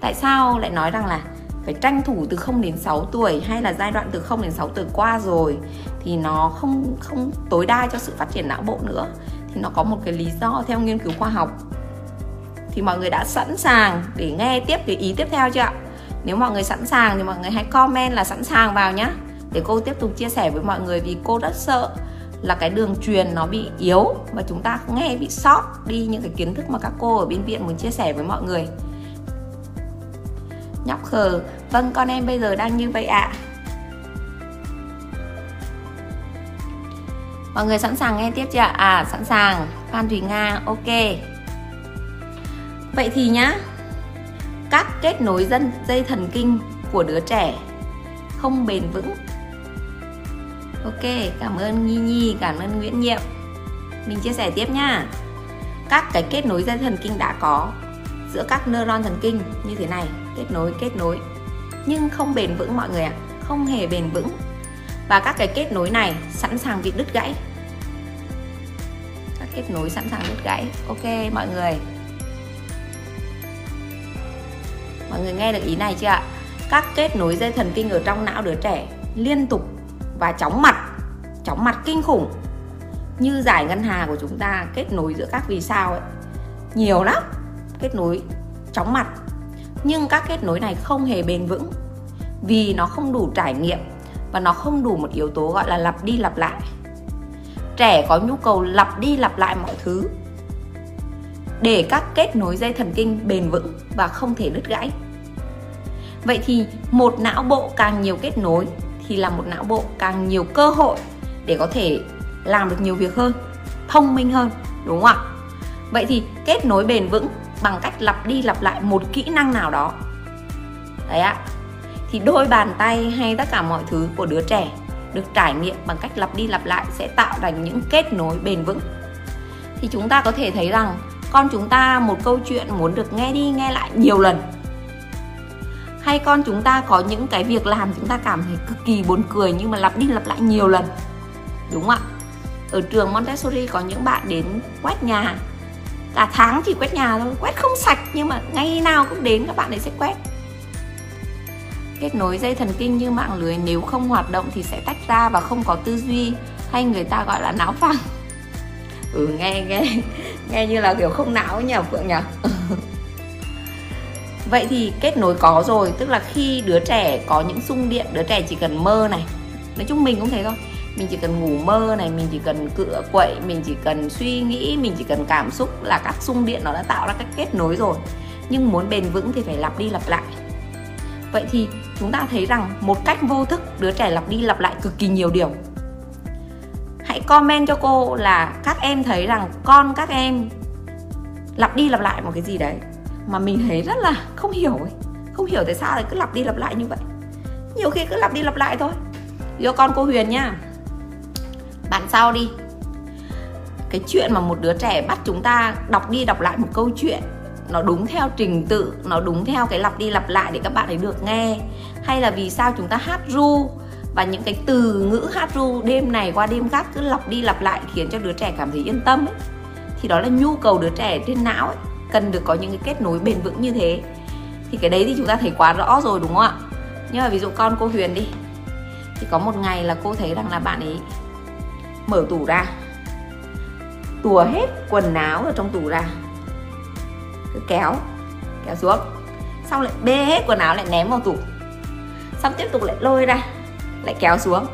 tại sao lại nói rằng là phải tranh thủ từ 0 đến 6 tuổi hay là giai đoạn từ 0 đến 6 tuổi qua rồi? Thì nó không không tối đa cho sự phát triển não bộ nữa. Thì nó có một cái lý do theo nghiên cứu khoa học. Thì mọi người đã sẵn sàng để nghe tiếp cái ý tiếp theo chưa ạ? Nếu mọi người sẵn sàng thì mọi người hãy comment là sẵn sàng vào nhé để cô tiếp tục chia sẻ với mọi người vì cô rất sợ là cái đường truyền nó bị yếu và chúng ta nghe bị sót đi những cái kiến thức mà các cô ở bên viện muốn chia sẻ với mọi người nhóc khờ vâng con em bây giờ đang như vậy ạ. À. mọi người sẵn sàng nghe tiếp chưa ạ? À sẵn sàng. Phan thùy nga, ok. Vậy thì nhá, các kết nối dân dây thần kinh của đứa trẻ không bền vững. Ok, cảm ơn nhi nhi, cảm ơn nguyễn nhiệm. Mình chia sẻ tiếp nha các cái kết nối dây thần kinh đã có giữa các neuron thần kinh như thế này kết nối kết nối. Nhưng không bền vững mọi người ạ à, không hề bền vững. Và các cái kết nối này sẵn sàng bị đứt gãy. Các kết nối sẵn sàng đứt gãy. Ok mọi người. Mọi người nghe được ý này chưa ạ? Các kết nối dây thần kinh ở trong não đứa trẻ liên tục và chóng mặt chóng mặt kinh khủng. Như giải ngân hà của chúng ta kết nối giữa các vì sao ấy. Nhiều lắm kết nối chóng mặt. Nhưng các kết nối này không hề bền vững vì nó không đủ trải nghiệm và nó không đủ một yếu tố gọi là lặp đi lặp lại. Trẻ có nhu cầu lặp đi lặp lại mọi thứ để các kết nối dây thần kinh bền vững và không thể đứt gãy. Vậy thì một não bộ càng nhiều kết nối thì là một não bộ càng nhiều cơ hội để có thể làm được nhiều việc hơn, thông minh hơn, đúng không ạ? Vậy thì kết nối bền vững bằng cách lặp đi lặp lại một kỹ năng nào đó. Đấy ạ. Thì đôi bàn tay hay tất cả mọi thứ của đứa trẻ được trải nghiệm bằng cách lặp đi lặp lại sẽ tạo thành những kết nối bền vững. Thì chúng ta có thể thấy rằng con chúng ta một câu chuyện muốn được nghe đi nghe lại nhiều lần. Hay con chúng ta có những cái việc làm chúng ta cảm thấy cực kỳ buồn cười nhưng mà lặp đi lặp lại nhiều lần. Đúng không ạ. Ở trường Montessori có những bạn đến quét nhà cả tháng chỉ quét nhà thôi, quét không sạch, nhưng mà ngày nào cũng đến các bạn ấy sẽ quét. Kết nối dây thần kinh như mạng lưới nếu không hoạt động thì sẽ tách ra và không có tư duy, hay người ta gọi là não phẳng. Ừ nghe nghe nghe như là kiểu không não nhỉ, phượng nhỉ? Vậy thì kết nối có rồi, tức là khi đứa trẻ có những xung điện, đứa trẻ chỉ cần mơ này. Nói chung mình cũng thế thôi mình chỉ cần ngủ mơ này, mình chỉ cần cựa quậy, mình chỉ cần suy nghĩ, mình chỉ cần cảm xúc là các xung điện nó đã tạo ra cách kết nối rồi. Nhưng muốn bền vững thì phải lặp đi lặp lại. Vậy thì chúng ta thấy rằng một cách vô thức, đứa trẻ lặp đi lặp lại cực kỳ nhiều điều. Hãy comment cho cô là các em thấy rằng con các em lặp đi lặp lại một cái gì đấy mà mình thấy rất là không hiểu ấy. Không hiểu tại sao lại cứ lặp đi lặp lại như vậy. Nhiều khi cứ lặp đi lặp lại thôi. Do con cô Huyền nha bạn sau đi. Cái chuyện mà một đứa trẻ bắt chúng ta đọc đi đọc lại một câu chuyện, nó đúng theo trình tự, nó đúng theo cái lặp đi lặp lại để các bạn ấy được nghe. Hay là vì sao chúng ta hát ru? Và những cái từ ngữ hát ru đêm này qua đêm khác cứ lặp đi lặp lại khiến cho đứa trẻ cảm thấy yên tâm ấy. Thì đó là nhu cầu đứa trẻ trên não ấy, cần được có những cái kết nối bền vững như thế. Thì cái đấy thì chúng ta thấy quá rõ rồi, đúng không ạ? Nhưng mà ví dụ con cô Huyền đi. Thì có một ngày là cô thấy rằng là bạn ấy mở tủ ra. Tùa hết quần áo ở trong tủ ra. Cứ kéo kéo xuống. Xong lại bê hết quần áo lại ném vào tủ. Xong tiếp tục lại lôi ra, lại kéo xuống.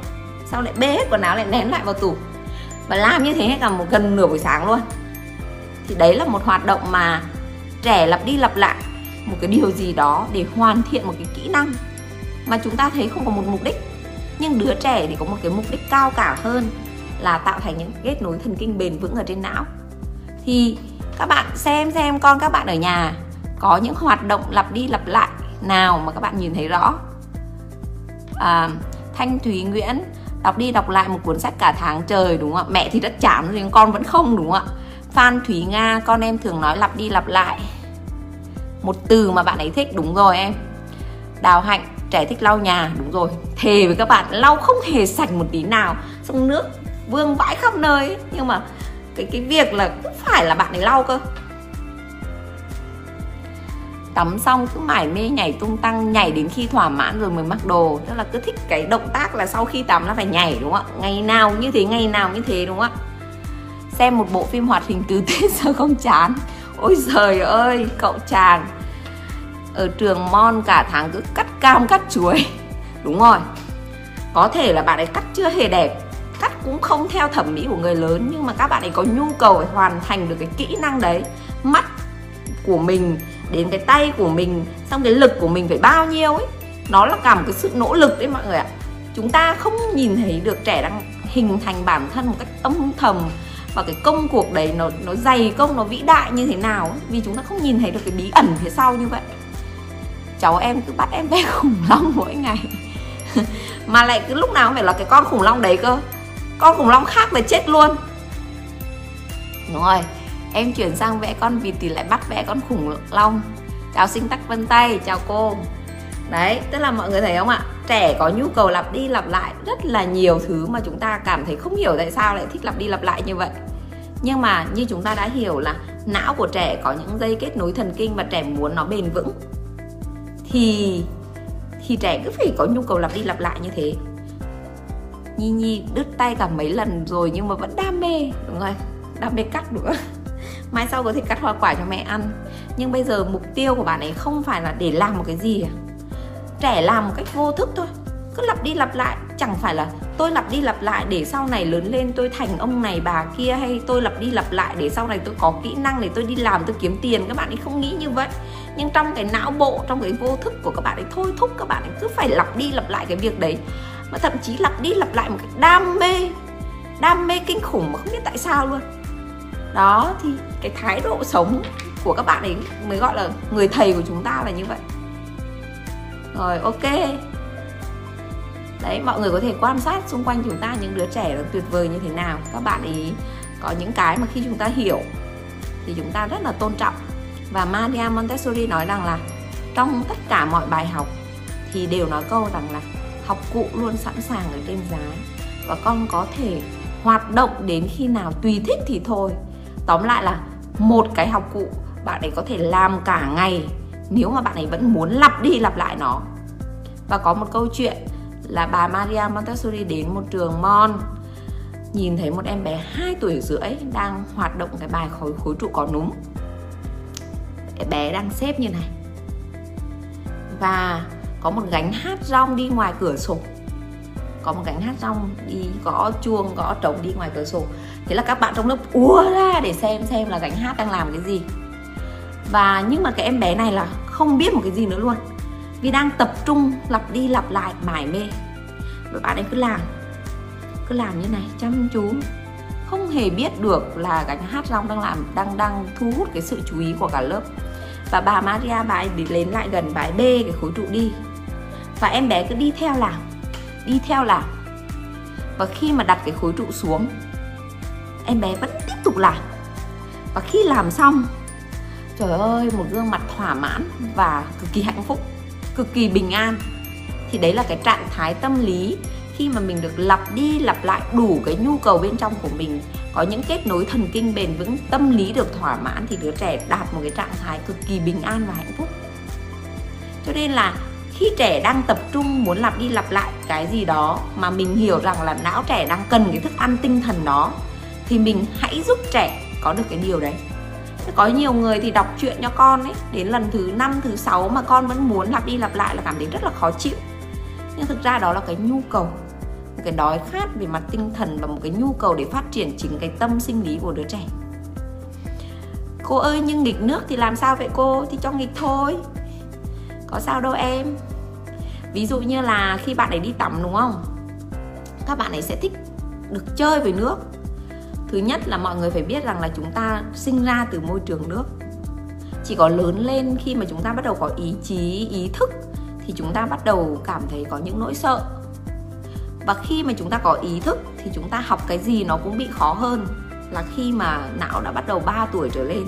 Xong lại bê hết quần áo lại ném lại vào tủ. Và làm như thế cả một gần nửa buổi sáng luôn. Thì đấy là một hoạt động mà trẻ lặp đi lặp lại. Một cái điều gì đó để hoàn thiện một cái kỹ năng mà chúng ta thấy không có một mục đích. Nhưng đứa trẻ thì có một cái mục đích cao cả hơn là tạo thành những kết nối thần kinh bền vững ở trên não. Thì các bạn xem xem con các bạn ở nhà có những hoạt động lặp đi lặp lại nào mà các bạn nhìn thấy rõ. À, thanh thúy nguyễn đọc đi đọc lại một cuốn sách cả tháng trời đúng không ạ? Mẹ thì rất chán nhưng con vẫn không đúng không ạ? Phan thúy nga con em thường nói lặp đi lặp lại. Một từ mà bạn ấy thích đúng rồi em. Đào hạnh trẻ thích lau nhà. Đúng rồi thề với các bạn lau không hề sạch một tí nào. Xong nước vương vãi khắp nơi. Ấy. nhưng mà cái cái việc là cũng phải là bạn ấy lau cơ. Tắm xong cứ mải mê nhảy tung tăng, nhảy đến khi thỏa mãn rồi mới mặc đồ. Tức là cứ thích cái động tác là sau khi tắm là phải nhảy, đúng không ạ? Ngày nào như thế, ngày nào như thế, đúng không ạ? Xem một bộ phim hoạt hình từ tết sao không chán. Ôi trời ơi, cậu chàng. Ở trường mon cả tháng cứ cắt cam, cắt chuối. Đúng rồi. Có thể là bạn ấy cắt chưa hề đẹp cũng không theo thẩm mỹ của người lớn nhưng mà các bạn ấy có nhu cầu phải hoàn thành được cái kỹ năng đấy. Mắt của mình đến cái tay của mình xong cái lực của mình phải bao nhiêu ấy. Nó là cả một cái sự nỗ lực đấy mọi người ạ. Chúng ta không nhìn thấy được trẻ đang hình thành bản thân một cách âm thầm và cái công cuộc đấy nó nó dày công nó vĩ đại như thế nào ấy, vì chúng ta không nhìn thấy được cái bí ẩn phía sau như vậy. Cháu em cứ bắt em bé khủng long mỗi ngày. Mà lại cứ lúc nào cũng phải là cái con khủng long đấy cơ con khủng long khác là chết luôn. Đúng rồi em chuyển sang vẽ con vịt thì lại bắt vẽ con khủng long. Chào sinh tắc vân tay chào cô. Đấy tức là mọi người thấy không ạ? Trẻ có nhu cầu lặp đi lặp lại rất là nhiều thứ mà chúng ta cảm thấy không hiểu tại sao lại thích lặp đi lặp lại như vậy. Nhưng mà như chúng ta đã hiểu là não của trẻ có những dây kết nối thần kinh và trẻ muốn nó bền vững thì thì trẻ cứ phải có nhu cầu lặp đi lặp lại như thế Nhi Nhi đứt tay cả mấy lần rồi nhưng mà vẫn đam mê, đúng rồi, đam mê cắt nữa mai sau có thể cắt hoa quả cho mẹ ăn. Nhưng bây giờ mục tiêu của bạn ấy không phải là để làm một cái gì à trẻ làm một cách vô thức thôi, cứ lặp đi lặp lại. Chẳng phải là tôi lặp đi lặp lại để sau này lớn lên tôi thành ông này bà kia hay tôi lặp đi lặp lại để sau này tôi có kỹ năng để tôi đi làm, tôi kiếm tiền. Các bạn ấy không nghĩ như vậy. Nhưng trong cái não bộ, trong cái vô thức của các bạn ấy, thôi thúc các bạn ấy cứ phải lặp đi lặp lại cái việc đấy mà thậm chí lặp đi lặp lại một cách đam mê đam mê kinh khủng mà không biết tại sao luôn. Đó, thì cái thái độ sống của các bạn ấy mới gọi là người thầy của chúng ta là như vậy. Rồi, ok. Đấy, mọi người có thể quan sát xung quanh chúng ta những đứa trẻ nó tuyệt vời như thế nào. Các bạn ý có những cái mà khi chúng ta hiểu thì chúng ta rất là tôn trọng. Và Maria Montessori nói rằng là trong tất cả mọi bài học thì đều nói câu rằng là học cụ luôn sẵn sàng ở trên giá. Và con có thể hoạt động đến khi nào tùy thích thì thôi. Tóm lại là một cái học cụ bạn ấy có thể làm cả ngày nếu mà bạn ấy vẫn muốn lặp đi lặp lại nó. Và có một câu chuyện là bà Maria Montessori đến một trường Mon, nhìn thấy một em bé 2 tuổi rưỡi đang hoạt động cái bài khối khối trụ có núm. Bé đang xếp như này. Và có một gánh hát rong đi ngoài cửa sổ. Có một gánh hát rong đi gõ chuông gõ trống đi ngoài cửa sổ. Thế là các bạn trong lớp ùa ra để xem xem là gánh hát đang làm cái gì. Và nhưng mà cái em bé này là không biết một cái gì nữa luôn. Vì đang tập trung, lặp đi lặp lại, mải mê. Và bạn ấy cứ làm cứ làm như này, chăm chú. Không hề biết được là gánh hát rong đang làm, đang đang thu hút cái sự chú ý của cả lớp. Và bà Maria, bà ấy đi lên lại gần, bà ấy bê cái khối trụ đi và em bé cứ đi theo làm đi theo làm và khi mà đặt cái khối trụ xuống, em bé vẫn tiếp tục làm và khi làm xong, trời ơi, một gương mặt thỏa mãn và cực kỳ hạnh phúc, cực kỳ bình an. Thì đấy là cái trạng thái tâm lý khi mà mình được lặp đi lặp lại đủ cái nhu cầu bên trong của mình, có những kết nối thần kinh bền vững, tâm lý được thỏa mãn thì đứa trẻ đạt một cái trạng thái cực kỳ bình an và hạnh phúc. Cho nên là khi trẻ đang tập trung muốn lặp đi lặp lại cái gì đó mà mình hiểu rằng là não trẻ đang cần cái thức ăn tinh thần đó, thì mình hãy giúp trẻ có được cái điều đấy. Có nhiều người thì đọc truyện cho con ấy, đến lần thứ năm, thứ sáu mà con vẫn muốn lặp đi lặp lại là cảm thấy rất là khó chịu. Nhưng thực ra đó là cái nhu cầu, một cái đói khát về mặt tinh thần và một cái nhu cầu để phát triển chính cái tâm sinh lý của đứa trẻ. Cô ơi, nhưng nghịch nước thì làm sao vậy cô? Thì cho nghịch thôi có sao đâu em. Ví dụ như là khi bạn ấy đi tắm, đúng không? Các bạn ấy sẽ thích được chơi với nước. Thứ nhất là mọi người phải biết rằng là chúng ta sinh ra từ môi trường nước. Chỉ có lớn lên khi mà chúng ta bắt đầu có ý chí, ý thức thì chúng ta bắt đầu cảm thấy có những nỗi sợ. Và khi mà chúng ta có ý thức thì chúng ta học cái gì nó cũng bị khó hơn là khi mà não đã bắt đầu 3 tuổi trở lên.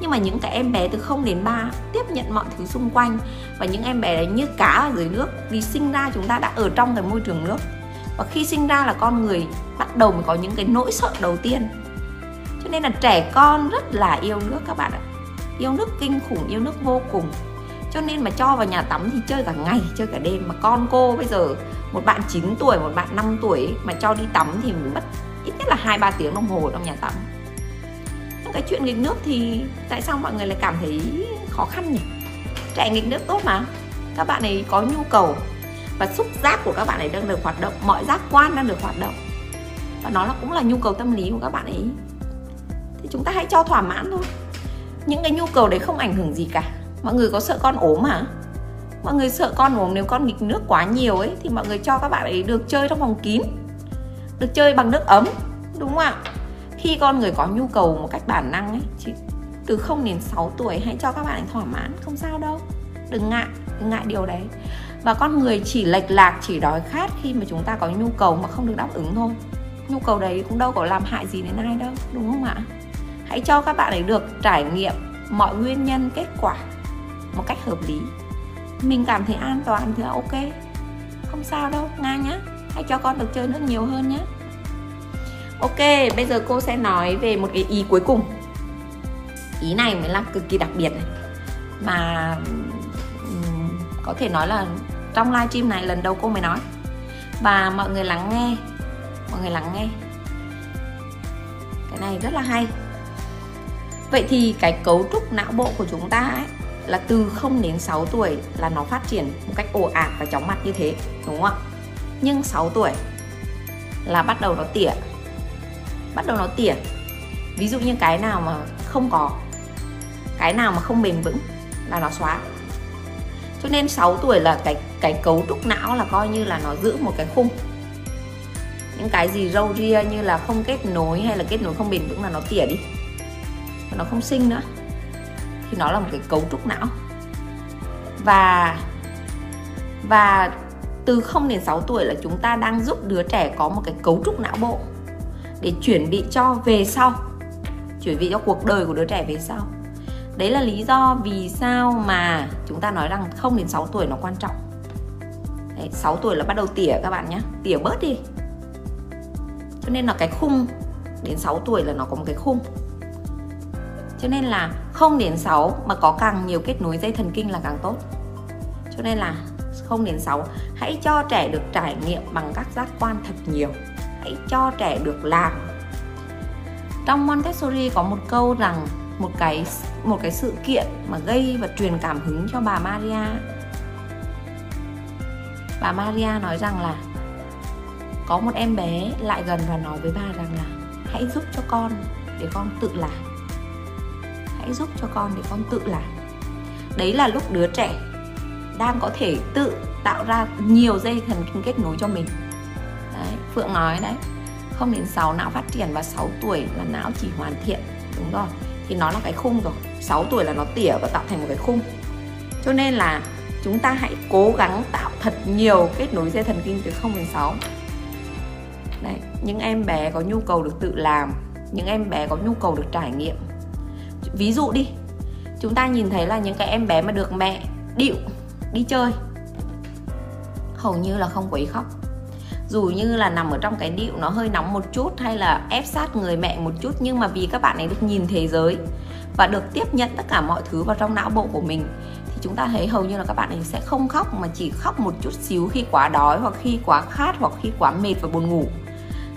Nhưng mà những cái em bé từ 0 đến 3 tiếp nhận mọi thứ xung quanh. Và những em bé đấy như cá ở dưới nước, vì sinh ra chúng ta đã ở trong cái môi trường nước. Và khi sinh ra là con người bắt đầu mới có những cái nỗi sợ đầu tiên. Cho nên là trẻ con rất là yêu nước các bạn ạ. Yêu nước kinh khủng, yêu nước vô cùng. Cho nên mà cho vào nhà tắm thì chơi cả ngày, chơi cả đêm. Mà con cô bây giờ, một bạn 9 tuổi, một bạn 5 tuổi mà cho đi tắm thì mất ít nhất là hai, ba tiếng đồng hồ trong nhà tắm. Cái chuyện nghịch nước thì tại sao mọi người lại cảm thấy khó khăn nhỉ? Trẻ nghịch nước tốt mà. Các bạn ấy có nhu cầu và xúc giác của các bạn ấy đang được hoạt động, mọi giác quan đang được hoạt động. Và nó là cũng là nhu cầu tâm lý của các bạn ấy. Thì chúng ta hãy cho thỏa mãn thôi. Những cái nhu cầu đấy không ảnh hưởng gì cả. Mọi người có sợ con ốm hả? Mọi người sợ con ốm nếu con nghịch nước quá nhiều ấy, thì mọi người cho các bạn ấy được chơi trong phòng kín, được chơi bằng nước ấm, đúng không ạ? Khi con người có nhu cầu một cách bản năng ấy từ 0 đến 6 tuổi, hãy cho các bạn ấy thỏa mãn, không sao đâu. Đừng ngại đừng ngại điều đấy. Và con người chỉ lệch lạc, chỉ đói khát khi mà chúng ta có nhu cầu mà không được đáp ứng thôi. Nhu cầu đấy cũng đâu có làm hại gì đến ai đâu, đúng không ạ? Hãy cho các bạn ấy được trải nghiệm mọi nguyên nhân, kết quả một cách hợp lý. Mình cảm thấy an toàn thì là ok. Không sao đâu, nga nhá. Hãy cho con được chơi nước nhiều hơn nhé ok, bây giờ cô sẽ nói về một cái ý cuối cùng ý này mới là cực kỳ đặc biệt này. Mà có thể nói là trong livestream này lần đầu cô mới nói. Và mọi người lắng nghe, mọi người lắng nghe. Cái này rất là hay. Vậy thì cái cấu trúc não bộ của chúng ta ấy là từ 0 đến 6 tuổi là nó phát triển một cách ồ ạt và chóng mặt như thế, đúng không ạ? Nhưng 6 tuổi là bắt đầu nó tỉa, bắt đầu nó tỉa. Ví dụ như cái nào mà không có cái nào mà không bền vững là nó xóa. Cho nên 6 tuổi là cái cái cấu trúc não là coi như là nó giữ một cái khung. Những cái gì râu ria như là không kết nối hay là kết nối không bền vững là nó tỉa đi. Nó không sinh nữa. Thì nó là một cái cấu trúc não. Và và từ 0 đến 6 tuổi là chúng ta đang giúp đứa trẻ có một cái cấu trúc não bộ để chuẩn bị cho về sau, chuẩn bị cho cuộc đời của đứa trẻ về sau đấy là lý do vì sao mà chúng ta nói rằng không đến 6 tuổi nó quan trọng. Đấy, 6 tuổi là bắt đầu tỉa các bạn nhé. Tỉa bớt đi. Cho nên là cái khung đến 6 tuổi là nó có một cái khung. Cho nên là không đến 6 mà có càng nhiều kết nối dây thần kinh là càng tốt. Cho nên là không đến 6 hãy cho trẻ được trải nghiệm bằng các giác quan thật nhiều. Hãy cho trẻ được làm. Trong Montessori có một câu rằng một cái một cái sự kiện mà gây và truyền cảm hứng cho bà Maria. Bà Maria nói rằng là, có một em bé lại gần và nói với bà rằng là, hãy giúp cho con để con tự làm. Hãy giúp cho con để con tự làm. Đấy là lúc đứa trẻ đang có thể tự tạo ra nhiều dây thần kinh kết nối cho mình. Đấy, phượng nói đấy, không đến 6 não phát triển và 6 tuổi là não chỉ hoàn thiện. Đúng rồi thì nó là cái khung rồi. 6 tuổi là nó tỉa và tạo thành một cái khung. Cho nên là chúng ta hãy cố gắng tạo thật nhiều kết nối dây thần kinh từ 0 đến 6 Đấy, những em bé có nhu cầu được tự làm những em bé có nhu cầu được trải nghiệm. Ví dụ đi chúng ta nhìn thấy là những cái em bé mà được mẹ điệu đi chơi hầu như là không quấy khóc dù như là nằm ở trong cái điệu nó hơi nóng một chút hay là ép sát người mẹ một chút, nhưng mà vì các bạn ấy được nhìn thế giới và được tiếp nhận tất cả mọi thứ vào trong não bộ của mình, thì chúng ta thấy hầu như là các bạn ấy sẽ không khóc, mà chỉ khóc một chút xíu khi quá đói hoặc khi quá khát hoặc khi quá mệt và buồn ngủ.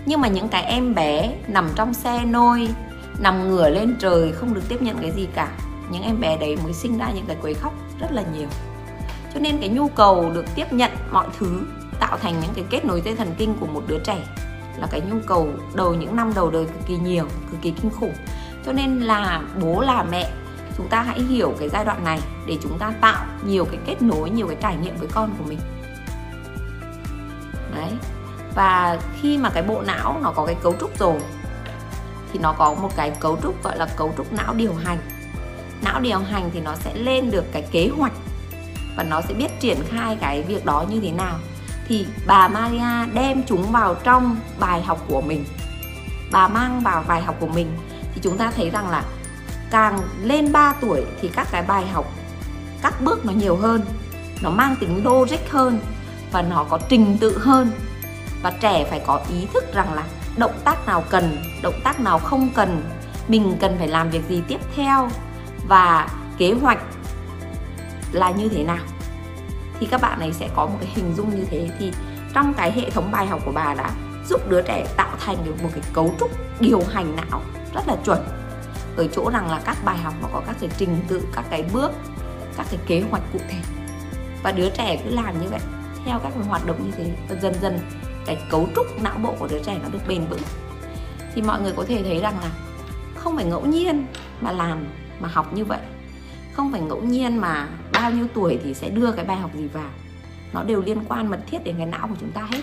Nhưng mà những cái em bé nằm trong xe nôi, nằm ngửa lên trời không được tiếp nhận cái gì cả, những em bé đấy mới sinh ra những cái quấy khóc rất là nhiều. Cho nên cái nhu cầu được tiếp nhận mọi thứ tạo thành những cái kết nối dây thần kinh của một đứa trẻ là cái nhu cầu đầu những năm đầu đời cực kỳ nhiều, cực kỳ kinh khủng. Cho nên là bố, là mẹ, chúng ta hãy hiểu cái giai đoạn này để chúng ta tạo nhiều cái kết nối, nhiều cái trải nghiệm với con của mình. Đấy. Và khi mà cái bộ não nó có cái cấu trúc rồi, thì nó có một cái cấu trúc gọi là cấu trúc não điều hành. Não điều hành thì nó sẽ lên được cái kế hoạch và nó sẽ biết triển khai cái việc đó như thế nào thì bà Maria đem chúng vào trong bài học của mình. Bà mang vào bài học của mình thì chúng ta thấy rằng là càng lên 3 tuổi thì các cái bài học, các bước nó nhiều hơn, nó mang tính logic hơn và nó có trình tự hơn. Và trẻ phải có ý thức rằng là động tác nào cần, động tác nào không cần, mình cần phải làm việc gì tiếp theo và kế hoạch là như thế nào thì các bạn ấy sẽ có một cái hình dung như thế. Thì trong cái hệ thống bài học của bà đã giúp đứa trẻ tạo thành được một cái cấu trúc điều hành não rất là chuẩn. Ở chỗ rằng là các bài học nó có các cái trình tự, các cái bước, các cái kế hoạch cụ thể. Và đứa trẻ cứ làm như vậy, theo các hoạt động như thế, và dần dần cái cấu trúc não bộ của đứa trẻ nó được bền vững. Thì mọi người có thể thấy rằng là không phải ngẫu nhiên mà làm, mà học như vậy. Không phải ngẫu nhiên mà bao nhiêu tuổi thì sẽ đưa cái bài học gì vào. Nó đều liên quan mật thiết đến cái não của chúng ta hết.